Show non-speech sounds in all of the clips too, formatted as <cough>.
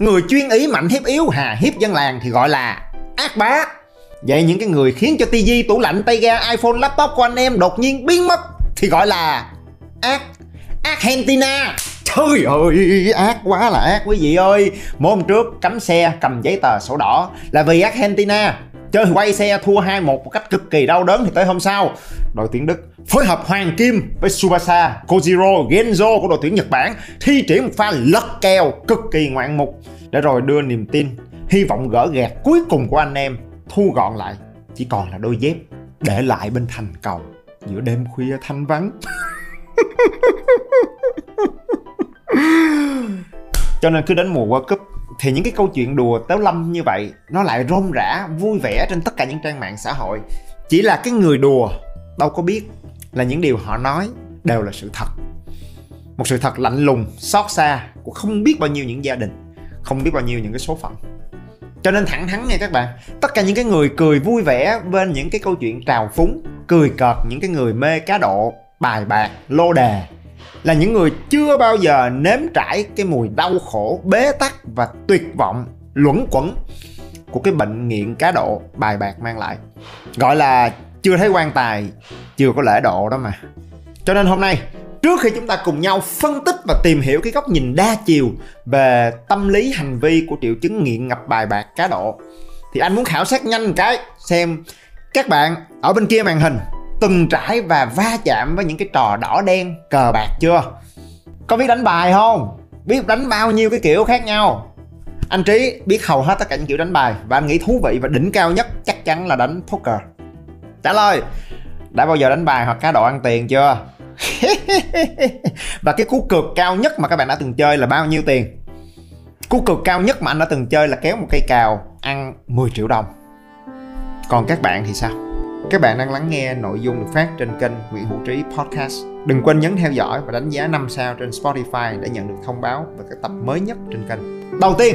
người chuyên ý mạnh hiếp yếu hà hiếp dân làng thì gọi là ác bá. Vậy những cái người khiến cho tivi tủ lạnh, tay ga, iphone, laptop của anh em đột nhiên biến mất thì gọi là ác argentina. Trời ơi, ác quá là ác. Quý vị ơi môn hôm trước cấm xe, cầm giấy tờ sổ đỏ là vì argentina chơi quay xe thua 2-1 một cách cực kỳ đau đớn thì tới hôm sau đội tuyển Đức phối hợp Hoàng Kim với Subasa, Kojiro, Genzo của đội tuyển Nhật Bản thi triển một pha lật kèo cực kỳ ngoạn mục để rồi đưa niềm tin, hy vọng gỡ gạt cuối cùng của anh em thu gọn lại chỉ còn là đôi dép để lại bên thành cầu giữa đêm khuya thanh vắng. <laughs> Cho nên cứ đến mùa World Cup thì những cái câu chuyện đùa tếu lâm như vậy, nó lại rôm rã, vui vẻ trên tất cả những trang mạng xã hội. Chỉ là cái người đùa đâu có biết là những điều họ nói đều là sự thật. Một sự thật lạnh lùng, xót xa của không biết bao nhiêu những gia đình, không biết bao nhiêu những cái số phận. Cho nên thẳng thắn nha các bạn, tất cả những cái người cười vui vẻ bên những cái câu chuyện trào phúng, cười cợt những cái người mê cá độ, bài bạc, lô đề là những người chưa bao giờ nếm trải cái mùi đau khổ, bế tắc và tuyệt vọng luẩn quẩn của cái bệnh nghiện cá độ bài bạc mang lại. Gọi là chưa thấy quan tài, chưa có lễ độ đó mà. Cho nên hôm nay, trước khi chúng ta cùng nhau phân tích và tìm hiểu cái góc nhìn đa chiều về tâm lý hành vi của triệu chứng nghiện ngập bài bạc cá độ, thì anh muốn khảo sát nhanh một cái xem các bạn ở bên kia màn hình từng trải và va chạm với những cái trò đỏ đen cờ bạc chưa? Có biết đánh bài không? Biết đánh bao nhiêu cái kiểu khác nhau? Anh trí, biết hầu hết tất cả những kiểu đánh bài và anh nghĩ thú vị và đỉnh cao nhất chắc chắn là đánh poker. Trả lời, đã bao giờ đánh bài hoặc cá độ ăn tiền chưa? <laughs> Và cái cú cược cao nhất mà các bạn đã từng chơi là bao nhiêu tiền? Cú cược cao nhất mà anh đã từng chơi là kéo một cây cào ăn 10 triệu đồng. Còn các bạn thì sao? Các bạn đang lắng nghe nội dung được phát trên kênh Nguyễn Hữu Trí Podcast. Đừng quên nhấn theo dõi và đánh giá 5 sao trên Spotify để nhận được thông báo về các tập mới nhất trên kênh. Đầu tiên,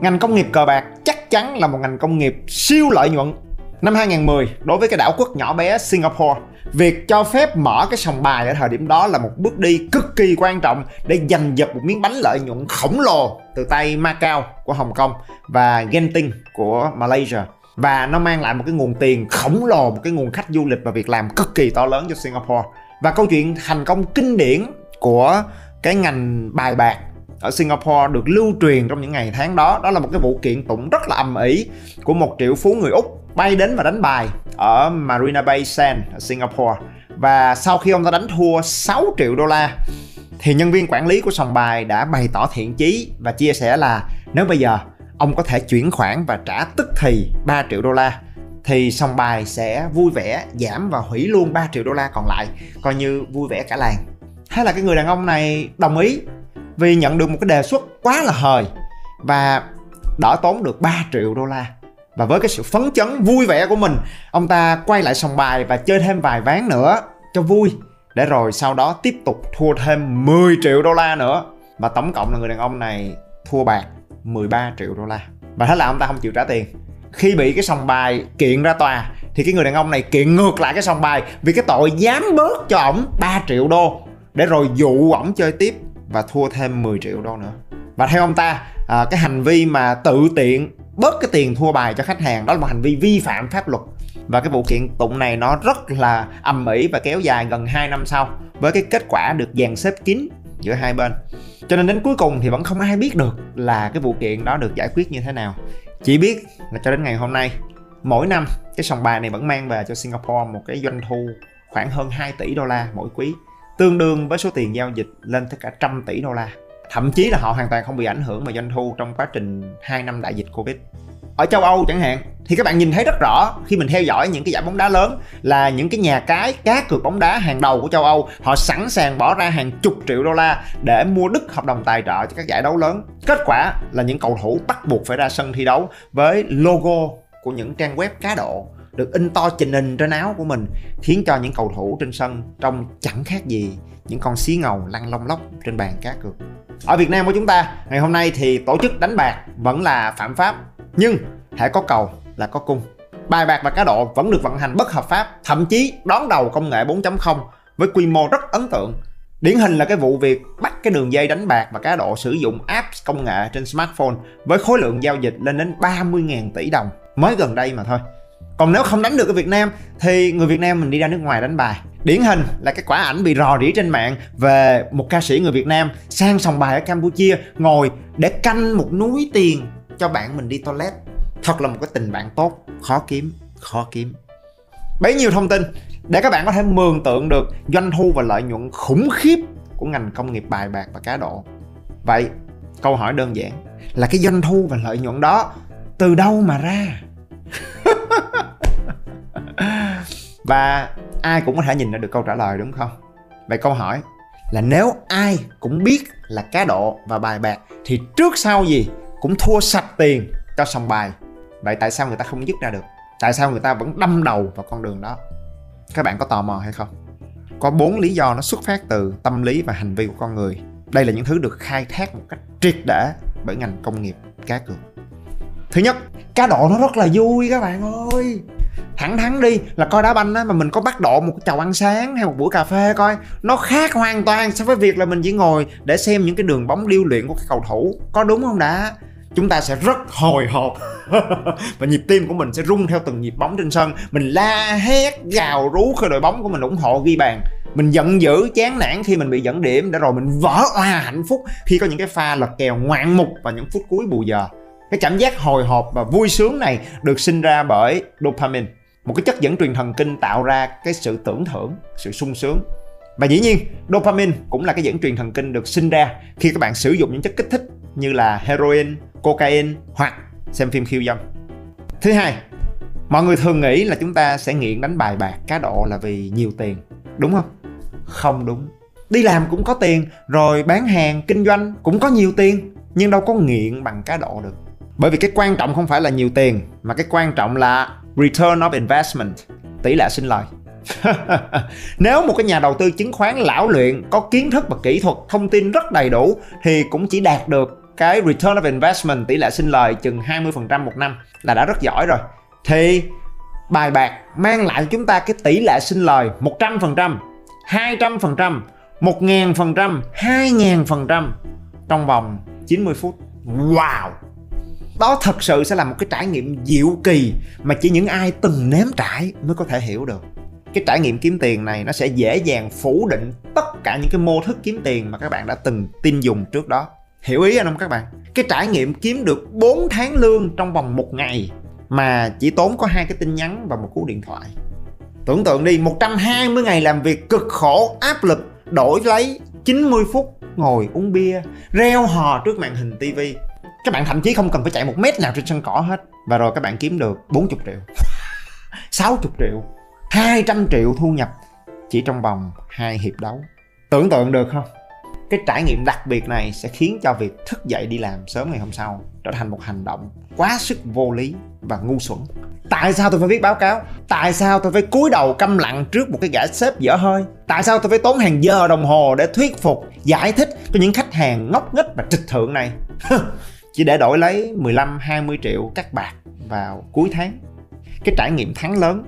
ngành công nghiệp cờ bạc chắc chắn là một ngành công nghiệp siêu lợi nhuận. Năm 2010, đối với cái đảo quốc nhỏ bé Singapore, việc cho phép mở cái sòng bài ở thời điểm đó là một bước đi cực kỳ quan trọng để giành giật một miếng bánh lợi nhuận khổng lồ từ tay Macau của Hồng Kông và Genting của Malaysia và nó mang lại một cái nguồn tiền khổng lồ, một cái nguồn khách du lịch và việc làm cực kỳ to lớn cho Singapore. Và câu chuyện thành công kinh điển của cái ngành bài bạc ở Singapore được lưu truyền trong những ngày tháng đó đó là một cái vụ kiện tụng rất là ầm ĩ của một triệu phú người Úc bay đến và đánh bài ở Marina Bay Sands ở Singapore. Và sau khi ông ta đánh thua 6 triệu đô la, thì nhân viên quản lý của sòng bài đã bày tỏ thiện chí và chia sẻ là, nếu bây giờ ông có thể chuyển khoản và trả tức thì 3 triệu đô la, thì sòng bài sẽ vui vẻ giảm và hủy luôn 3 triệu đô la còn lại, coi như vui vẻ cả làng. Hay là cái người đàn ông này đồng ý vì nhận được một cái đề xuất quá là hời và đỡ tốn được 3 triệu đô la. Và với cái sự phấn chấn vui vẻ của mình, ông ta quay lại sòng bài và chơi thêm vài ván nữa cho vui, để rồi sau đó tiếp tục thua thêm 10 triệu đô la nữa. Và tổng cộng là người đàn ông này thua bạc. 13 triệu đô la. Và thế là ông ta không chịu trả tiền. Khi bị cái sòng bài kiện ra tòa thì cái người đàn ông này kiện ngược lại cái sòng bài vì cái tội dám bớt cho ổng 3 triệu đô để rồi dụ ổng chơi tiếp và thua thêm 10 triệu đô nữa. Và theo ông ta à, cái hành vi mà tự tiện bớt cái tiền thua bài cho khách hàng đó là một hành vi vi phạm pháp luật. Và cái vụ kiện tụng này nó rất là ầm ĩ và kéo dài gần 2 năm sau với cái kết quả được dàn xếp kín giữa hai bên. Cho nên đến cuối cùng thì vẫn không ai biết được là cái vụ kiện đó được giải quyết như thế nào. Chỉ biết là cho đến ngày hôm nay, mỗi năm cái sòng bài này vẫn mang về cho Singapore một cái doanh thu khoảng hơn 2 tỷ đô la mỗi quý, tương đương với số tiền giao dịch lên tới cả trăm tỷ đô la. Thậm chí là họ hoàn toàn không bị ảnh hưởng về doanh thu trong quá trình 2 năm đại dịch Covid ở châu Âu chẳng hạn, thì các bạn nhìn thấy rất rõ khi mình theo dõi những cái giải bóng đá lớn là những cái nhà cái, cá cược bóng đá hàng đầu của châu Âu, họ sẵn sàng bỏ ra hàng chục triệu đô la để mua đứt hợp đồng tài trợ cho các giải đấu lớn. Kết quả là những cầu thủ bắt buộc phải ra sân thi đấu với logo của những trang web cá độ được in to trình hình trên áo của mình, khiến cho những cầu thủ trên sân trông chẳng khác gì những con xí ngầu lăn long lóc trên bàn cá cược. Ở Việt Nam của chúng ta, ngày hôm nay thì tổ chức đánh bạc vẫn là phạm pháp nhưng, hãy có cầu là có cung bài bạc và cá độ vẫn được vận hành bất hợp pháp, thậm chí đón đầu công nghệ 4.0 với quy mô rất ấn tượng Điển hình là cái vụ việc bắt cái đường dây đánh bạc và cá độ sử dụng apps công nghệ trên smartphone với khối lượng giao dịch lên đến 30.000 tỷ đồng mới gần đây mà thôi. Còn nếu không đánh được ở Việt Nam, thì người Việt Nam mình đi ra nước ngoài đánh bài. Điển hình là cái quả ảnh bị rò rỉ trên mạng về một ca sĩ người Việt Nam sang sòng bài ở Campuchia ngồi để canh một núi tiền cho bạn mình đi toilet. Thật là một cái tình bạn tốt, khó kiếm, khó kiếm. Bấy nhiêu thông tin để các bạn có thể mường tượng được doanh thu và lợi nhuận khủng khiếp của ngành công nghiệp bài bạc và cá độ. Vậy, câu hỏi đơn giản là cái doanh thu và lợi nhuận đó từ đâu mà ra? <laughs> và ai cũng có thể nhìn ra được câu trả lời đúng không? Vậy câu hỏi là nếu ai cũng biết là cá độ và bài bạc thì trước sau gì cũng thua sạch tiền cho sòng bài. Vậy tại sao người ta không dứt ra được? Tại sao người ta vẫn đâm đầu vào con đường đó? Các bạn có tò mò hay không? Có bốn lý do nó xuất phát từ tâm lý và hành vi của con người. Đây là những thứ được khai thác một cách triệt để bởi ngành công nghiệp cá cược. Thứ nhất, cá độ nó rất là vui các bạn ơi thẳng thắn đi là coi đá banh á mà mình có bắt độ một chầu ăn sáng hay một buổi cà phê coi nó khác hoàn toàn so với việc là mình chỉ ngồi để xem những cái đường bóng điêu luyện của các cầu thủ có đúng không đã chúng ta sẽ rất hồi hộp. <laughs> Và nhịp tim của mình sẽ rung theo từng nhịp bóng trên sân. Mình la hét, gào rú khi đội bóng của mình ủng hộ ghi bàn. Mình giận dữ, chán nản khi mình bị dẫn điểm. Để rồi mình vỡ òa hạnh phúc khi có những cái pha lật kèo ngoạn mục vào những phút cuối bù giờ. Cái cảm giác hồi hộp và vui sướng này được sinh ra bởi dopamine, một cái chất dẫn truyền thần kinh tạo ra cái sự tưởng thưởng, sự sung sướng. Và dĩ nhiên, dopamine cũng là cái dẫn truyền thần kinh được sinh ra khi các bạn sử dụng những chất kích thích như là heroin cocaine hoặc xem phim khiêu dâm. Thứ hai, mọi người thường nghĩ là chúng ta sẽ nghiện đánh bài bạc cá độ là vì nhiều tiền. Đúng không? Không đúng. Đi làm cũng có tiền, rồi bán hàng, kinh doanh cũng có nhiều tiền, nhưng đâu có nghiện bằng cá độ được. Bởi vì cái quan trọng không phải là nhiều tiền, mà cái quan trọng là return of investment, tỷ lệ sinh lời. <laughs> Nếu một cái nhà đầu tư chứng khoán lão luyện, có kiến thức và kỹ thuật, thông tin rất đầy đủ, thì cũng chỉ đạt được cái return of investment tỷ lệ sinh lời chừng 20% một năm là đã rất giỏi rồi thì bài bạc mang lại cho chúng ta cái tỷ lệ sinh lời 100%, 200%, 1000%, 2000% trong vòng 90 phút. Wow! đó thật sự sẽ là một cái trải nghiệm diệu kỳ mà chỉ những ai từng nếm trải mới có thể hiểu được cái trải nghiệm kiếm tiền này nó sẽ dễ dàng phủ định tất cả những cái mô thức kiếm tiền mà các bạn đã từng tin dùng trước đó hiểu ý anh không các bạn? Cái trải nghiệm kiếm được 4 tháng lương trong vòng một ngày mà chỉ tốn có hai cái tin nhắn và một cú điện thoại. Tưởng tượng đi 120 ngày làm việc cực khổ, áp lực, đổi lấy 90 phút ngồi uống bia, reo hò trước màn hình tivi các bạn thậm chí không cần phải chạy một mét nào trên sân cỏ hết. Và rồi các bạn kiếm được 40 triệu <laughs> 60 triệu 200 triệu thu nhập chỉ trong vòng hai hiệp đấu. Tưởng tượng được không? Cái trải nghiệm đặc biệt này sẽ khiến cho việc thức dậy đi làm sớm ngày hôm sau trở thành một hành động quá sức vô lý và ngu xuẩn. Tại sao tôi phải viết báo cáo? Tại sao tôi phải cúi đầu câm lặng trước một cái gã sếp dở hơi? Tại sao tôi phải tốn hàng giờ đồng hồ để thuyết phục, giải thích cho những khách hàng ngốc nghếch và trịch thượng này? Chỉ để đổi lấy 15 20 triệu các bạc vào cuối tháng. Cái trải nghiệm thắng lớn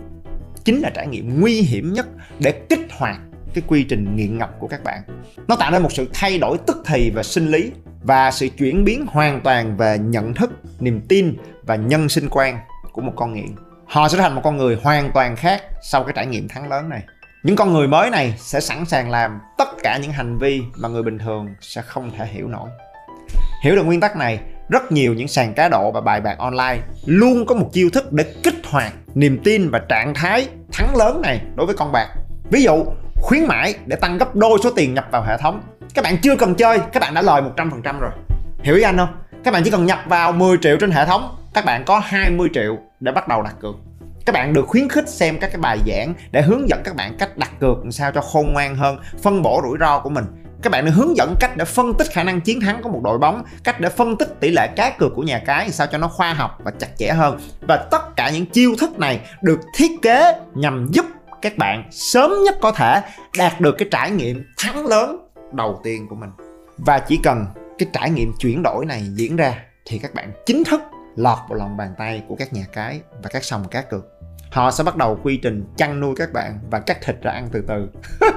chính là trải nghiệm nguy hiểm nhất để kích hoạt cái quy trình nghiện ngập của các bạn. Nó tạo nên một sự thay đổi tức thì về sinh lý và sự chuyển biến hoàn toàn về nhận thức, niềm tin và nhân sinh quan của một con nghiện. Họ sẽ thành một con người hoàn toàn khác sau cái trải nghiệm thắng lớn này. Những con người mới này sẽ sẵn sàng làm tất cả những hành vi mà người bình thường sẽ không thể hiểu nổi. Hiểu được nguyên tắc này rất nhiều những sàn cá độ và bài bạc online luôn có một chiêu thức để kích hoạt niềm tin và trạng thái thắng lớn này đối với con bạc. Ví dụ, khuyến mãi để tăng gấp đôi số tiền nhập vào hệ thống. Các bạn chưa cần chơi, các bạn đã lời 100% rồi. Hiểu ý anh không? Các bạn chỉ cần nhập vào 10 triệu trên hệ thống các bạn có 20 triệu để bắt đầu đặt cược các bạn được khuyến khích xem các cái bài giảng để hướng dẫn các bạn cách đặt cược làm sao cho khôn ngoan hơn phân bổ rủi ro của mình các bạn được hướng dẫn cách để phân tích khả năng chiến thắng của một đội bóng cách để phân tích tỷ lệ cá cược của nhà cái sao cho nó khoa học và chặt chẽ hơn và tất cả những chiêu thức này được thiết kế nhằm giúp các bạn sớm nhất có thể đạt được cái trải nghiệm thắng lớn đầu tiên của mình. Và chỉ cần cái trải nghiệm chuyển đổi này diễn ra thì các bạn chính thức lọt vào lòng bàn tay của các nhà cái và các sòng cá cược. Họ sẽ bắt đầu quy trình chăn nuôi các bạn và cắt thịt ra ăn từ từ. <laughs>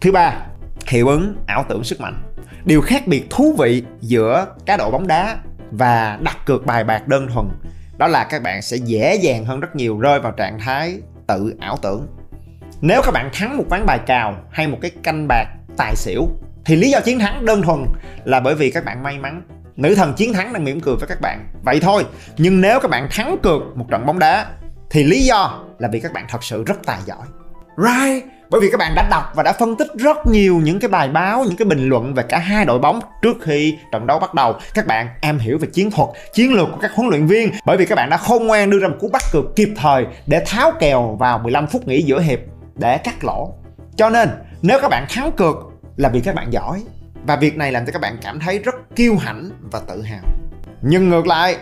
Thứ ba, hiệu ứng ảo tưởng sức mạnh. Điều khác biệt thú vị giữa cá độ bóng đá và đặt cược bài bạc đơn thuần đó là các bạn sẽ dễ dàng hơn rất nhiều rơi vào trạng thái tự ảo tưởng. Nếu các bạn thắng một ván bài cào hay một cái canh bạc tài xỉu, thì lý do chiến thắng đơn thuần là bởi vì các bạn may mắn. Nữ thần chiến thắng đang mỉm cười với các bạn. Vậy thôi, nhưng nếu các bạn thắng cược một trận bóng đá, thì lý do là vì các bạn thật sự rất tài giỏi right. Bởi vì các bạn đã đọc và đã phân tích rất nhiều những cái bài báo, những cái bình luận về cả hai đội bóng trước khi trận đấu bắt đầu. Các bạn am hiểu về chiến thuật, chiến lược của các huấn luyện viên. Bởi vì các bạn đã khôn ngoan đưa ra một cú bắt cược kịp thời để tháo kèo vào 15 phút nghỉ giữa hiệp để cắt lỗ. Cho nên, nếu các bạn thắng cược là vì các bạn giỏi. Và việc này làm cho các bạn cảm thấy rất kiêu hãnh và tự hào. Nhưng ngược lại,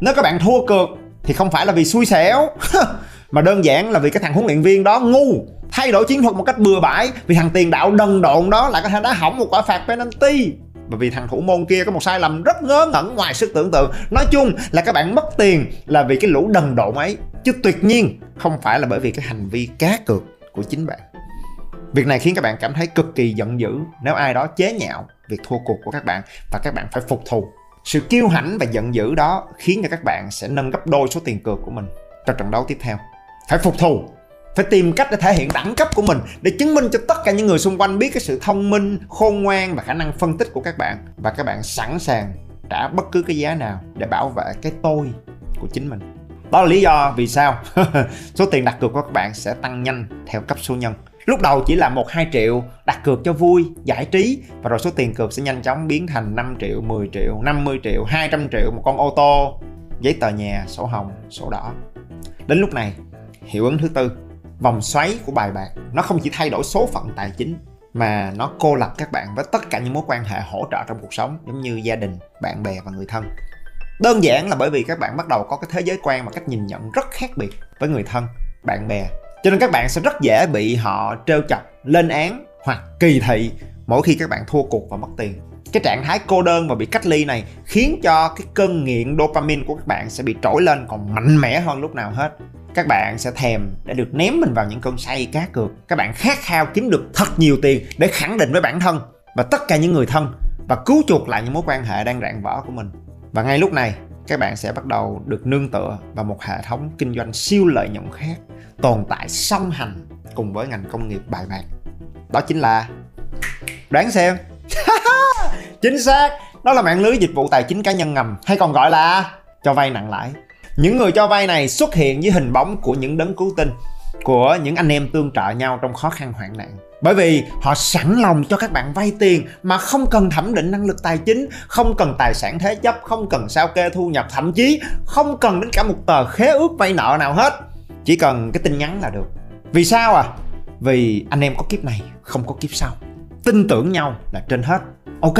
nếu các bạn thua cược thì không phải là vì xui xẻo, <laughs> mà đơn giản là vì cái thằng huấn luyện viên đó ngu thay đổi chiến thuật một cách bừa bãi vì thằng tiền đạo đần độn đó lại có thể đá hỏng một quả phạt penalty. Và vì thằng thủ môn kia có một sai lầm rất ngớ ngẩn ngoài sức tưởng tượng. Nói chung là các bạn mất tiền là vì cái lũ đần độn ấy. Chứ tuyệt nhiên không phải là bởi vì cái hành vi cá cược của chính bạn. Việc này khiến các bạn cảm thấy cực kỳ giận dữ nếu ai đó chế nhạo việc thua cuộc của các bạn và các bạn phải phục thù. Sự kiêu hãnh và giận dữ đó khiến cho các bạn sẽ nâng gấp đôi số tiền cược của mình trong trận đấu tiếp theo. Phải phục thù phải tìm cách để thể hiện đẳng cấp của mình để chứng minh cho tất cả những người xung quanh biết cái sự thông minh, khôn ngoan và khả năng phân tích của các bạn. Và các bạn sẵn sàng trả bất cứ cái giá nào để bảo vệ cái tôi của chính mình. Đó là lý do vì sao <laughs> số tiền đặt cược của các bạn sẽ tăng nhanh theo cấp số nhân. Lúc đầu chỉ là một, hai triệu đặt cược cho vui, giải trí, và rồi số tiền cược sẽ nhanh chóng biến thành 5 triệu 10 triệu 50 triệu 200 triệu một con ô tô. Giấy tờ nhà, sổ hồng, sổ đỏ. Đến lúc này, hiệu ứng thứ tư vòng xoáy của bài bạc. Nó không chỉ thay đổi số phận tài chính, mà nó cô lập các bạn với tất cả những mối quan hệ hỗ trợ trong cuộc sống, giống như gia đình, bạn bè và người thân. Đơn giản là bởi vì các bạn bắt đầu có cái thế giới quan và cách nhìn nhận rất khác biệt với người thân, bạn bè. Cho nên các bạn sẽ rất dễ bị họ trêu chọc, lên án hoặc kỳ thị mỗi khi các bạn thua cuộc và mất tiền. Cái trạng thái cô đơn và bị cách ly này khiến cho cái cơn nghiện dopamine của các bạn sẽ bị trỗi lên còn mạnh mẽ hơn lúc nào hết các bạn sẽ thèm để được ném mình vào những cơn say cá cược. Các bạn khát khao kiếm được thật nhiều tiền để khẳng định với bản thân và tất cả những người thân và cứu chuộc lại những mối quan hệ đang rạn vỡ của mình. Và ngay lúc này, các bạn sẽ bắt đầu được nương tựa vào một hệ thống kinh doanh siêu lợi nhuận khác, tồn tại song hành cùng với ngành công nghiệp bài bạc. Đó chính là đoán xem. <laughs> Chính xác, đó là mạng lưới dịch vụ tài chính cá nhân ngầm, hay còn gọi là cho vay nặng lãi những người cho vay này xuất hiện với hình bóng của những đấng cứu tinh, của những anh em tương trợ nhau trong khó khăn hoạn nạn. Bởi vì họ sẵn lòng cho các bạn vay tiền mà không cần thẩm định năng lực tài chính, không cần tài sản thế chấp, không cần sao kê thu nhập, thậm chí không cần đến cả một tờ khế ước vay nợ nào hết. Chỉ cần cái tin nhắn là được. Vì sao à? Vì anh em có kiếp này, không có kiếp sau. Tin tưởng nhau là trên hết. Ok,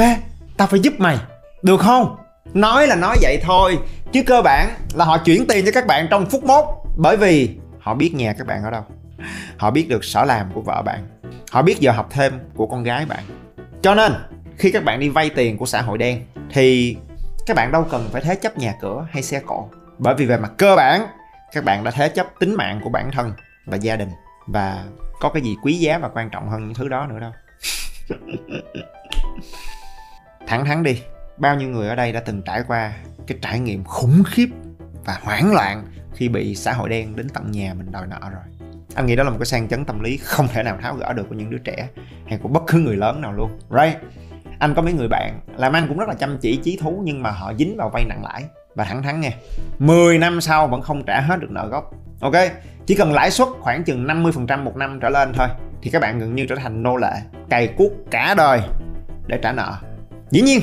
tao phải giúp mày. Được không? Nói là nói vậy thôi chứ cơ bản là họ chuyển tiền cho các bạn trong phút mốt, bởi vì họ biết nhà các bạn ở đâu. Họ biết được sở làm của vợ bạn. Họ biết giờ học thêm của con gái bạn. Cho nên, khi các bạn đi vay tiền của xã hội đen, thì các bạn đâu cần phải thế chấp nhà cửa hay xe cộ. Bởi vì về mặt cơ bản, các bạn đã thế chấp tính mạng của bản thân và gia đình. Và có cái gì quý giá và quan trọng hơn những thứ đó nữa đâu. <laughs> Thẳng thắn đi bao nhiêu người ở đây đã từng trải qua cái trải nghiệm khủng khiếp và hoảng loạn khi bị xã hội đen đến tận nhà mình đòi nợ rồi? Anh nghĩ đó là một cái sang chấn tâm lý không thể nào tháo gỡ được của những đứa trẻ hay của bất cứ người lớn nào luôn. Right? Anh có mấy người bạn, làm ăn cũng rất là chăm chỉ, chí thú nhưng mà họ dính vào vay nặng lãi. Và thẳng thắn nghe 10 năm sau vẫn không trả hết được nợ gốc. Ok? Chỉ cần lãi suất khoảng chừng 50% một năm trở lên thôi, thì các bạn gần như trở thành nô lệ, cày cuốc cả đời để trả nợ. Dĩ nhiên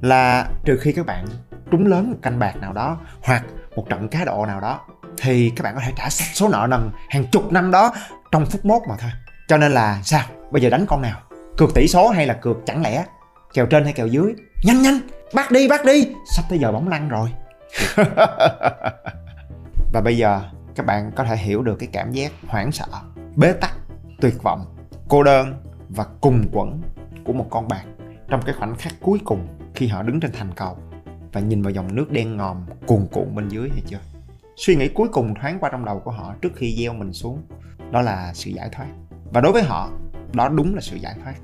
là trừ khi các bạn trúng lớn một canh bạc nào đó hoặc một trận cá độ nào đó, thì các bạn có thể trả sạch số nợ nần hàng chục năm đó trong phút mốt mà thôi. Cho nên là sao? Bây giờ đánh con nào? Cược tỷ số hay là cược chẳng lẽ? Kèo trên hay kèo dưới? Nhanh nhanh! Bắt đi bắt đi! Sắp tới giờ bóng lăn rồi. <laughs> Và bây giờ các bạn có thể hiểu được cái cảm giác hoảng sợ, bế tắc, tuyệt vọng, cô đơn và cùng quẫn của một con bạc trong cái khoảnh khắc cuối cùng khi họ đứng trên thành cầu và nhìn vào dòng nước đen ngòm cuồn cuộn bên dưới hay chưa? Suy nghĩ cuối cùng thoáng qua trong đầu của họ trước khi gieo mình xuống, đó là sự giải thoát. Và đối với họ, đó đúng là sự giải thoát.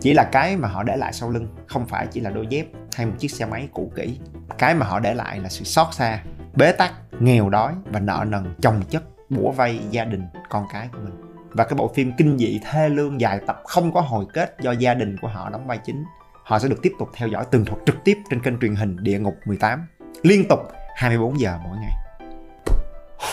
Chỉ là cái mà họ để lại sau lưng, không phải chỉ là đôi dép hay một chiếc xe máy cũ kỹ. Cái mà họ để lại là sự xót xa, bế tắc, nghèo đói và nợ nần chồng chất bủa vây gia đình, con cái của mình. Và cái bộ phim kinh dị thê lương dài tập không có hồi kết do gia đình của họ đóng vai chính họ sẽ được tiếp tục theo dõi tường thuật trực tiếp trên kênh truyền hình Địa Ngục 18 liên tục 24 giờ mỗi ngày. <sighs>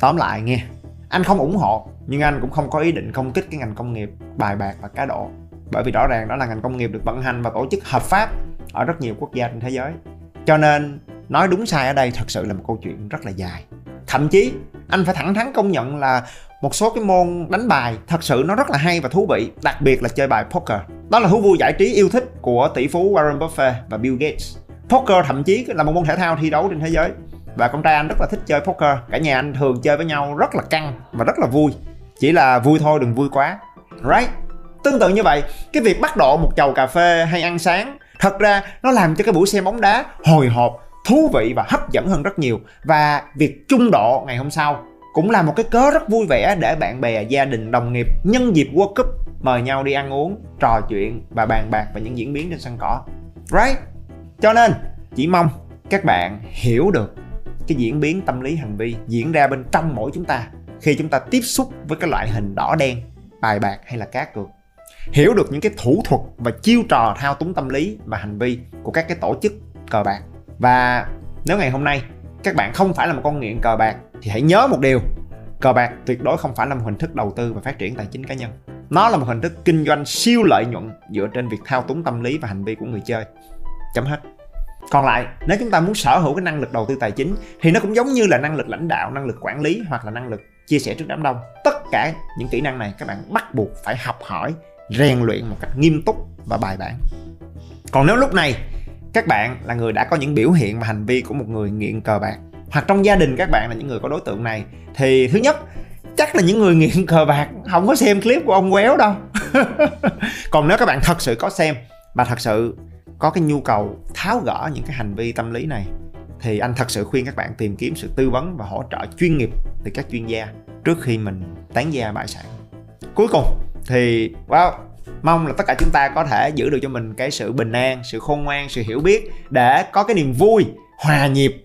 Tóm lại nghe, anh không ủng hộ, nhưng anh cũng không có ý định công kích cái ngành công nghiệp bài bạc và cá độ. Bởi vì rõ ràng đó là ngành công nghiệp được vận hành và tổ chức hợp pháp ở rất nhiều quốc gia trên thế giới. Cho nên, nói đúng sai ở đây thật sự là một câu chuyện rất là dài. Thậm chí, anh phải thẳng thắn công nhận là một số cái môn đánh bài thật sự nó rất là hay và thú vị, đặc biệt là chơi bài poker. Đó là thú vui giải trí yêu thích của tỷ phú Warren Buffett và Bill Gates. Poker thậm chí là một môn thể thao thi đấu trên thế giới. Và con trai anh rất là thích chơi poker. Cả nhà anh thường chơi với nhau rất là căng và rất là vui. Chỉ là vui thôi, đừng vui quá. Right? Tương tự như vậy, cái việc bắt độ một chầu cà phê hay ăn sáng, thật ra nó làm cho cái buổi xem bóng đá hồi hộp, thú vị và hấp dẫn hơn rất nhiều. Và việc trung độ ngày hôm sau cũng là một cái cớ rất vui vẻ để bạn bè, gia đình, đồng nghiệp, nhân dịp World Cup mời nhau đi ăn uống, trò chuyện và bàn bạc về những diễn biến trên sân cỏ. Right? Cho nên, chỉ mong các bạn hiểu được cái diễn biến tâm lý hành vi diễn ra bên trong mỗi chúng ta khi chúng ta tiếp xúc với cái loại hình đỏ đen, bài bạc hay là cá cược. Hiểu được những cái thủ thuật và chiêu trò thao túng tâm lý và hành vi của các cái tổ chức cờ bạc. Và nếu ngày hôm nay các bạn không phải là một con nghiện cờ bạc thì hãy nhớ một điều, cờ bạc tuyệt đối không phải là một hình thức đầu tư và phát triển tài chính cá nhân. Nó là một hình thức kinh doanh siêu lợi nhuận dựa trên việc thao túng tâm lý và hành vi của người chơi. Chấm hết. Còn lại, nếu chúng ta muốn sở hữu cái năng lực đầu tư tài chính, thì nó cũng giống như là năng lực lãnh đạo, năng lực quản lý hoặc là năng lực chia sẻ trước đám đông. Tất cả những kỹ năng này các bạn bắt buộc phải học hỏi, rèn luyện một cách nghiêm túc và bài bản. Còn nếu lúc này các bạn là người đã có những biểu hiện và hành vi của một người nghiện cờ bạc hoặc trong gia đình các bạn là những người có đối tượng này, thì thứ nhất, chắc là những người nghiện <laughs> cờ bạc, không có xem clip của ông quéo đâu. <laughs> Còn nếu các bạn thật sự có xem và thật sự có cái nhu cầu tháo gỡ những cái hành vi tâm lý này, thì anh thật sự khuyên các bạn tìm kiếm sự tư vấn và hỗ trợ chuyên nghiệp từ các chuyên gia trước khi mình tán gia bại sản. Cuối cùng thì, wow, mong là tất cả chúng ta có thể giữ được cho mình cái sự bình an, sự khôn ngoan, sự hiểu biết để có cái niềm vui, hòa nhịp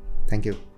Thank you